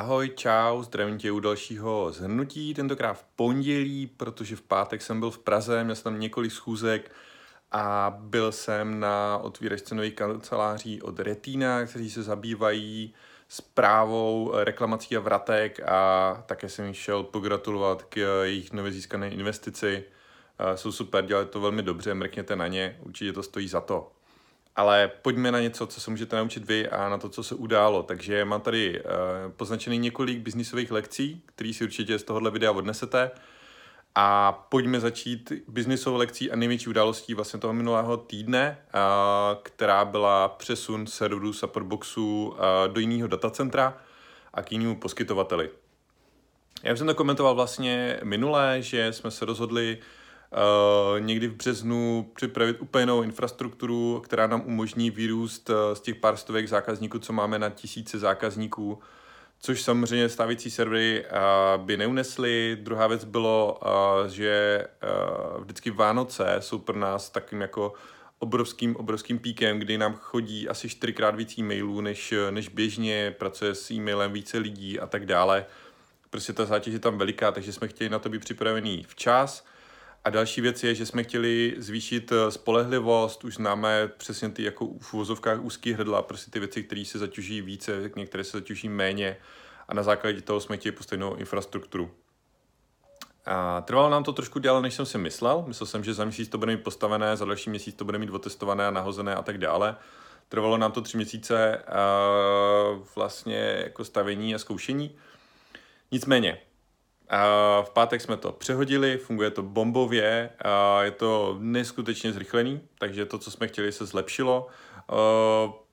Ahoj, čau, zdravím tě u dalšího zhrnutí, tentokrát v pondělí, protože v pátek jsem byl v Praze, měl jsem tam několik schůzek a byl jsem na otvíračce nových kanceláří od Retina, kteří se zabývají zprávou reklamací a vratek a také jsem jim šel pogratulovat k jejich nově získané investici. Jsou super, dělají to velmi dobře, mrkněte na ně, určitě to stojí za to. Ale pojďme na něco, co se můžete naučit vy a na to, co se událo. Takže mám tady uh, poznačený několik biznisových lekcí, které si určitě z tohohle videa odnesete. A pojďme začít biznisovou lekcí a největší událostí vlastně toho minulého týdne, uh, která byla přesun serverů Supportboxu uh, do jiného datacentra a k jinému poskytovateli. Já jsem to komentoval vlastně minule, že jsme se rozhodli Uh, někdy v březnu připravit úplně novou infrastrukturu, která nám umožní vyrůst uh, z těch pár stovek zákazníků, co máme na tisíce zákazníků, což samozřejmě stávající servery uh, by neunesly. Druhá věc bylo, že vždycky Vánoce jsou pro nás takým jako obrovským, obrovským píkem, kdy nám chodí asi čtyřikrát víc e-mailů, než, než běžně, pracuje s e-mailem více lidí a tak dále. Prostě ta zátěž je tam veliká, takže jsme chtěli na to být připravený včas. A další věc je, že jsme chtěli zvýšit eh, spolehlivost, už známe přesně ty jako v uvozovkách úzký hrdla, prostě ty věci, které se zaťuží více, některé se zaťuží méně a na základě toho jsme chtěli postavit infrastrukturu. A trvalo nám to trošku déle, než jsem si myslel. Myslel jsem, že za měsíc to bude mít postavené, za další měsíc to bude mít otestované a nahozené a tak dále. Trvalo nám to tři měsíce uh, vlastně jako stavění a zkoušení. Nicméně, v pátek jsme to přehodili, funguje to bombově, je to neskutečně zrychlený, takže to, co jsme chtěli, se zlepšilo.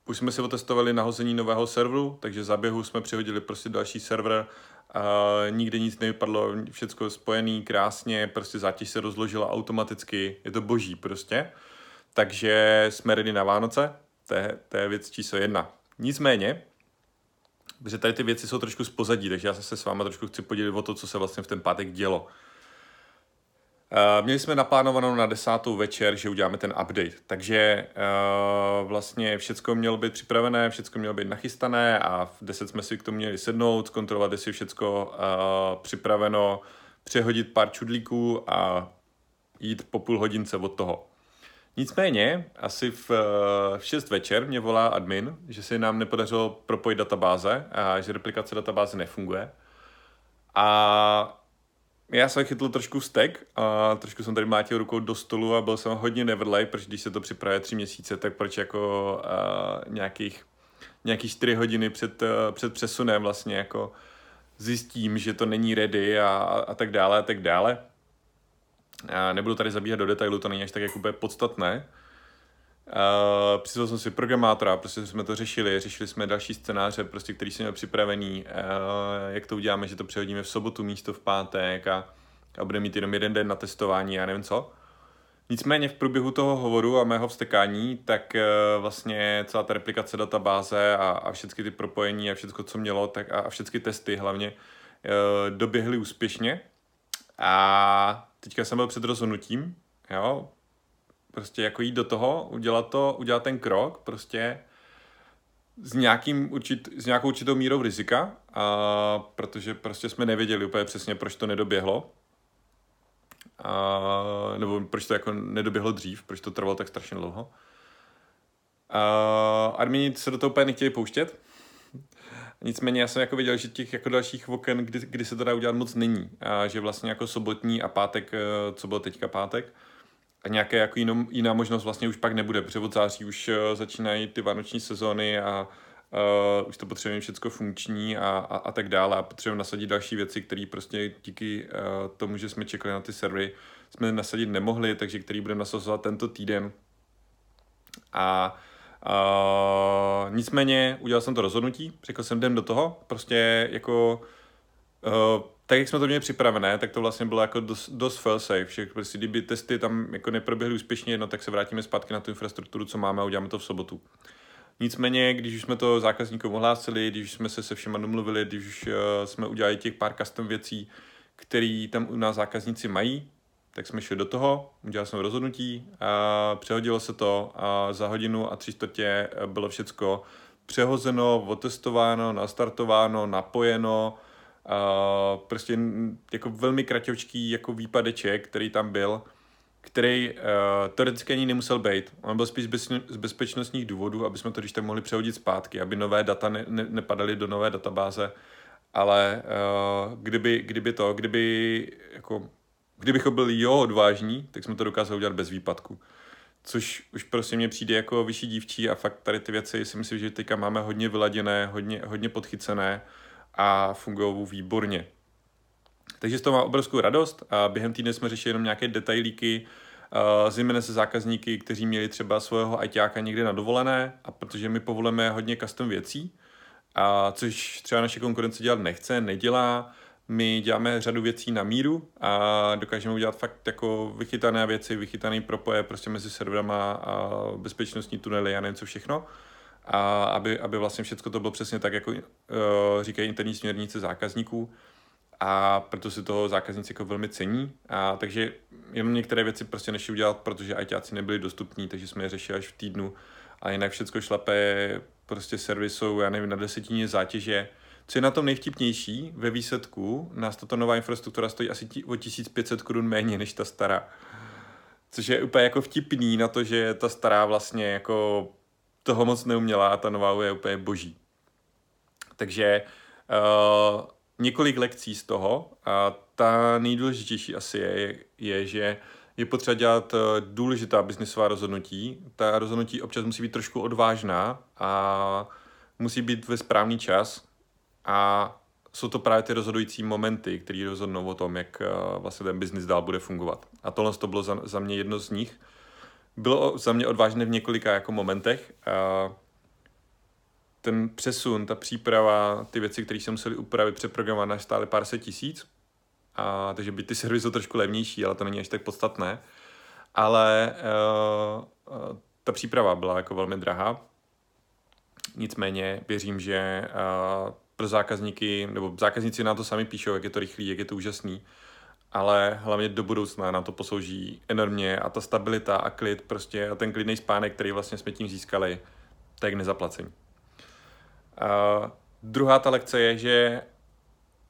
Už jsme si otestovali nahození nového serveru, takže za běhu jsme přehodili prostě další server, nikde nic nevypadlo, všechno spojený krásně, prostě zátěž se rozložila automaticky, je to boží prostě. Takže jsme ready na Vánoce, to je, to je věc číslo jedna. Nicméně, protože tady ty věci jsou trošku z pozadí, takže já se s váma trošku chci podělit o to, co se vlastně v ten pátek dělo. Uh, měli jsme naplánovanou na desátou večer, že uděláme ten update, takže uh, vlastně všechno mělo být připravené, všechno mělo být nachystané a v 10 jsme si k tomu měli sednout, zkontrolovat, jestli všechno uh, připraveno, přehodit pár čudlíků a jít po půl hodince od toho. Nicméně, asi v, v 6 večer mě volá admin, že se nám nepodařilo propojit databáze a že replikace databáze nefunguje. A já jsem chytl trošku stek a trošku jsem tady mlátil rukou do stolu a byl jsem hodně nevrlej, protože když se to připravuje tři měsíce, tak proč jako uh, nějakých, nějakých čtyři hodiny před, uh, před přesunem vlastně jako zjistím, že to není ready a, a tak dále a tak dále. Nebudu tady zabíhat do detailu, to není až tak jako úplně podstatné. Uh, přizval jsem si programátora, prostě jsme to řešili, řešili jsme další scénáře, prostě, který jsme měli připravený, uh, jak to uděláme, že to přehodíme v sobotu místo v pátek a, a budeme mít jenom jeden den na testování, já nevím co. Nicméně v průběhu toho hovoru a mého vstekání, tak uh, vlastně celá ta replikace databáze a, a všechny ty propojení a všechno, co mělo, tak a, a všechny testy hlavně uh, doběhly úspěšně. A teďka jsem byl před rozhodnutím, jo, prostě jako jít do toho, udělat to, udělat ten krok, prostě s, nějakým určit, s nějakou určitou mírou rizika, a protože prostě jsme nevěděli úplně přesně, proč to nedoběhlo. A, nebo proč to jako nedoběhlo dřív, proč to trvalo tak strašně dlouho. A, admini se do toho úplně nechtěli pouštět, Nicméně já jsem jako viděl, že těch jako dalších oken, kdy, kdy se to dá udělat moc není. A že vlastně jako sobotní a pátek, eh, co bylo teďka pátek, a nějaké jako jinou, jiná možnost vlastně už pak nebude, protože od září už eh, začínají ty vánoční sezóny a uh, už to potřebujeme všechno funkční a, a, a tak dále a potřebujeme nasadit další věci, které prostě díky uh, tomu, že jsme čekali na ty servery, jsme nasadit nemohli, takže který budeme nasazovat tento týden. A Uh, nicméně udělal jsem to rozhodnutí, řekl jsem jdem do toho, prostě jako uh, tak, jak jsme to měli připravené, tak to vlastně bylo jako dost, dost fail safe, že prostě kdyby testy tam jako neproběhly úspěšně, no tak se vrátíme zpátky na tu infrastrukturu, co máme a uděláme to v sobotu. Nicméně, když už jsme to zákazníkům ohlásili, když jsme se se všema domluvili, když už uh, jsme udělali těch pár custom věcí, které tam u nás zákazníci mají, tak jsme šli do toho, udělal jsem rozhodnutí, a přehodilo se to a za hodinu a tři čtvrtě bylo všecko přehozeno, otestováno, nastartováno, napojeno, uh, prostě jako velmi kraťovčký jako výpadeček, který tam byl, který uh, teoreticky ani nemusel být. On byl spíš bez, z bezpečnostních důvodů, aby jsme to když tak mohli přehodit zpátky, aby nové data ne, ne, nepadaly do nové databáze, ale uh, kdyby, kdyby to, kdyby jako, kdybychom byli jo odvážní, tak jsme to dokázali udělat bez výpadku což už prostě mě přijde jako vyšší dívčí a fakt tady ty věci si myslím, že teďka máme hodně vyladěné, hodně, hodně podchycené a fungují výborně. Takže z toho mám obrovskou radost a během týdne jsme řešili jenom nějaké detailíky, uh, zejména se zákazníky, kteří měli třeba svého ITáka někde na dovolené a protože my povolujeme hodně custom věcí, a což třeba naše konkurence dělat nechce, nedělá, my děláme řadu věcí na míru a dokážeme udělat fakt jako vychytané věci, vychytané propoje prostě mezi serverama a bezpečnostní tunely a nevím co všechno. A aby, aby vlastně všechno to bylo přesně tak, jako uh, říkají interní směrnice zákazníků. A proto si toho zákazníci jako velmi cení. A takže jenom některé věci prostě nešli udělat, protože ITáci nebyli dostupní, takže jsme je řešili až v týdnu. A jinak všechno šlape prostě servisou, já nevím, na desetině zátěže co je na tom nejvtipnější, ve výsledku nás tato nová infrastruktura stojí asi o 1500 korun méně než ta stará. Což je úplně jako vtipný na to, že ta stará vlastně jako toho moc neuměla a ta nová je úplně boží. Takže uh, několik lekcí z toho a ta nejdůležitější asi je, je, že je potřeba dělat eh, důležitá biznisová rozhodnutí. Ta rozhodnutí občas musí být trošku odvážná a musí být ve správný čas a jsou to právě ty rozhodující momenty, které rozhodnou o tom, jak uh, vlastně ten biznis dál bude fungovat. A tohle to bylo za, za mě jedno z nich. Bylo za mě odvážné v několika jako momentech. Uh, ten přesun, ta příprava, ty věci, které jsem museli upravit, přeprogramovat, až stály pár set tisíc. A, takže by ty servisy jsou trošku levnější, ale to není až tak podstatné. Ale uh, ta příprava byla jako velmi drahá. Nicméně věřím, že uh, pro zákazníky, nebo zákazníci nám to sami píšou, jak je to rychlý, jak je to úžasný, ale hlavně do budoucna nám to poslouží enormně a ta stabilita a klid prostě a ten klidný spánek, který vlastně jsme tím získali, tak nezaplacení. A druhá ta lekce je, že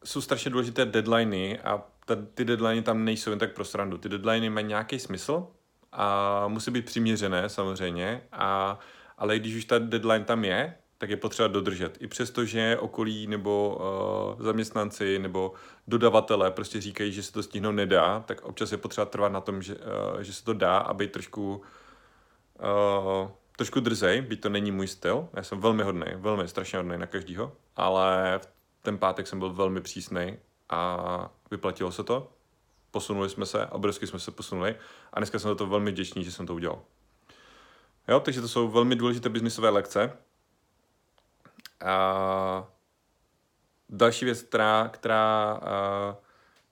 jsou strašně důležité deadliny a ta, ty deadliny tam nejsou jen tak pro srandu. Ty deadliny mají nějaký smysl a musí být přiměřené samozřejmě, a, ale když už ta deadline tam je, tak je potřeba dodržet. I přesto, že okolí nebo uh, zaměstnanci nebo dodavatelé prostě říkají, že se to stihnout nedá, tak občas je potřeba trvat na tom, že, uh, že se to dá, aby trošku uh, trošku drzej, byť to není můj styl. Já jsem velmi hodný, velmi strašně hodný na každýho, ale v ten pátek jsem byl velmi přísný a vyplatilo se to. Posunuli jsme se, obrovsky jsme se posunuli a dneska jsem za to velmi vděčný, že jsem to udělal. Jo, takže to jsou velmi důležité biznisové lekce, a další věc, která, která a,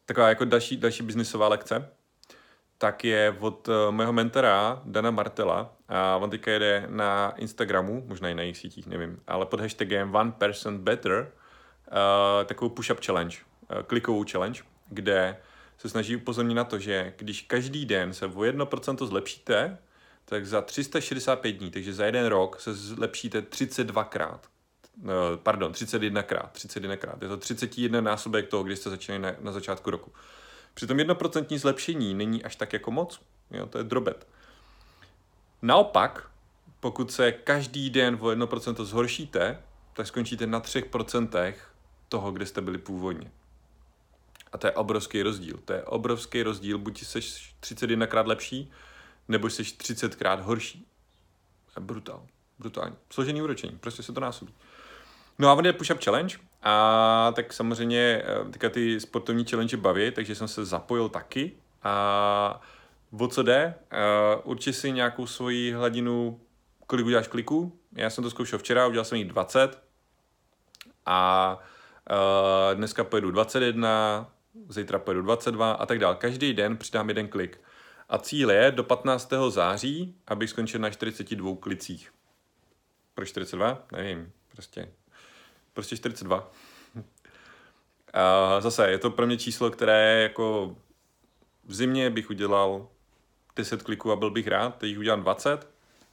taková jako další, další biznisová lekce, tak je od uh, mého mentora Dana Martela a on teďka jede na Instagramu, možná i na jejich sítích, nevím, ale pod hashtagem One Person Better uh, takovou push-up challenge, uh, klikovou challenge, kde se snaží upozornit na to, že když každý den se o 1% zlepšíte, tak za 365 dní, takže za jeden rok se zlepšíte 32krát. Eh, pardon, 31krát, 31krát. Je to 31 násobek toho, když jste začali na, na začátku roku. Přitom jednoprocentní zlepšení není až tak jako moc. Jo, to je drobet. Naopak, pokud se každý den o 1% zhoršíte, tak skončíte na 3% toho, kde jste byli původně. A to je obrovský rozdíl. To je obrovský rozdíl, buď jsi 31krát lepší, nebo jsi 30krát horší. To je brutál. Brutální. Složený úročení, prostě se to násobí. No a on je push-up challenge a tak samozřejmě eh, teďka ty sportovní challenge baví, takže jsem se zapojil taky a o co jde? Uh, urči si nějakou svoji hladinu, kolik uděláš kliků. Já jsem to zkoušel včera, udělal jsem jich 20 a uh, dneska pojedu 21, zítra pojedu 22 a tak dále. Každý den přidám jeden klik. A cíl je do 15. září, abych skončil na 42 klicích. Proč 42? Nevím, prostě prostě 42. A zase je to pro mě číslo, které jako v zimě bych udělal 10 kliků a byl bych rád, teď jich udělám 20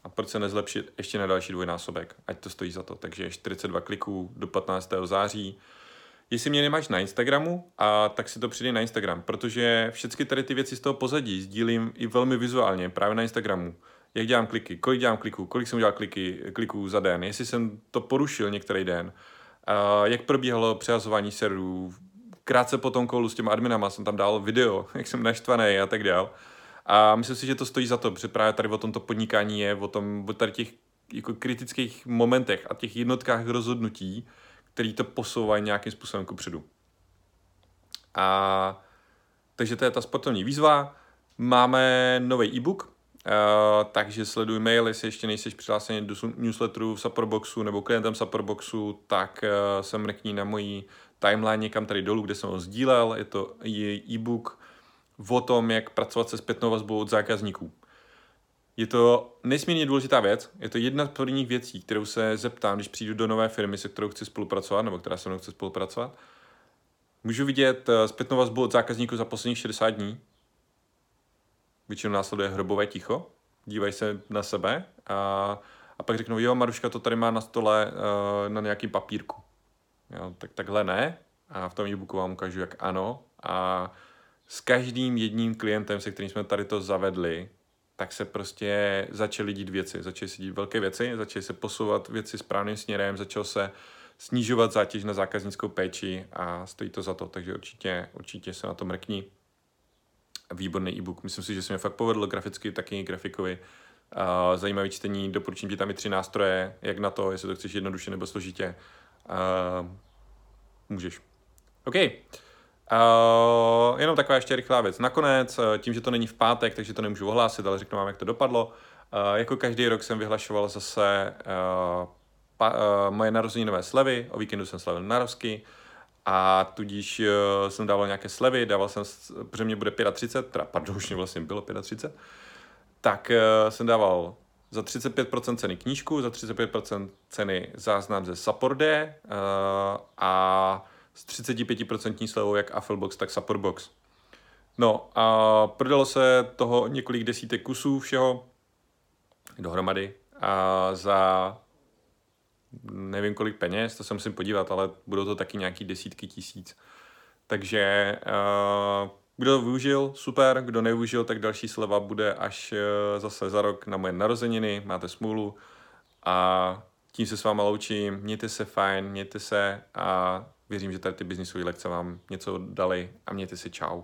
A proč se nezlepšit ještě na další dvojnásobek, ať to stojí za to. Takže 42 kliků do 15. září. Jestli mě nemáš na Instagramu, a tak si to přidej na Instagram, protože všechny tady ty věci z toho pozadí sdílím i velmi vizuálně právě na Instagramu. Jak dělám kliky, kolik dělám kliků, kolik jsem udělal kliky, kliků za den, jestli jsem to porušil některý den, jak probíhalo přehazování serverů, krátce po tom kolu s těma adminama jsem tam dal video, jak jsem naštvaný a tak dál. A myslím si, že to stojí za to, protože právě tady o tomto podnikání je, o, tom, o tady těch jako kritických momentech a těch jednotkách rozhodnutí, který to posouvají nějakým způsobem kupředu. A takže to je ta sportovní výzva. Máme nový e-book, Uh, takže sleduj mail, jestli ještě nejsi přihlášený do newsletteru v Supportboxu nebo klientem Supportboxu, tak uh, se mrkni na mojí timeline někam tady dolů, kde jsem ho sdílel. Je to e-book o tom, jak pracovat se zpětnou vazbou od zákazníků. Je to nesmírně důležitá věc. Je to jedna z prvních věcí, kterou se zeptám, když přijdu do nové firmy, se kterou chci spolupracovat, nebo která se mnou chce spolupracovat. Můžu vidět eh, zpětnou vazbu od zákazníků za posledních 60 dní. Většinou následuje hrobové ticho. Dívají se na sebe a, a pak řeknou, jo, Maruška to tady má na stole uh, na nějakým papírku. Jo, tak takhle ne. A v tom e-booku vám ukážu, jak ano. A s každým jedním klientem, se kterým jsme tady to zavedli, tak se prostě začaly dít věci. Začaly se dít velké věci, začaly se posouvat věci správným směrem, začalo se snižovat zátěž na zákaznickou péči a stojí to za to, takže určitě, určitě se na to mrkni. Výborný e-book, myslím si, že se mi fakt povedlo graficky, taky grafikovi. Uh, zajímavý čtení, doporučím ti tam i tři nástroje, jak na to, jestli to chceš jednoduše nebo složitě. Uh, můžeš. OK. Uh, jenom taková ještě rychlá věc. Nakonec, uh, tím, že to není v pátek, takže to nemůžu ohlásit, ale řeknu vám, jak to dopadlo. Uh, jako každý rok jsem vyhlašoval zase uh, pa, uh, moje narozeninové slevy, o víkendu jsem slavil narozky a tudíž uh, jsem dával nějaké slevy, dával jsem, protože mě bude 35, teda pardon, už mě vlastně bylo 35, tak uh, jsem dával za 35% ceny knížku, za 35% ceny záznam ze Saporde uh, a s 35% slevou jak Afflebox, tak Supportbox. No a prodalo se toho několik desítek kusů všeho dohromady a za nevím kolik peněz, to se musím podívat, ale budou to taky nějaký desítky tisíc. Takže uh, kdo využil, super, kdo nevyužil, tak další sleva bude až uh, zase za rok na moje narozeniny, máte smůlu a tím se s váma loučím, mějte se fajn, mějte se a Věřím, že tady ty biznisové lekce vám něco dali a mějte si čau.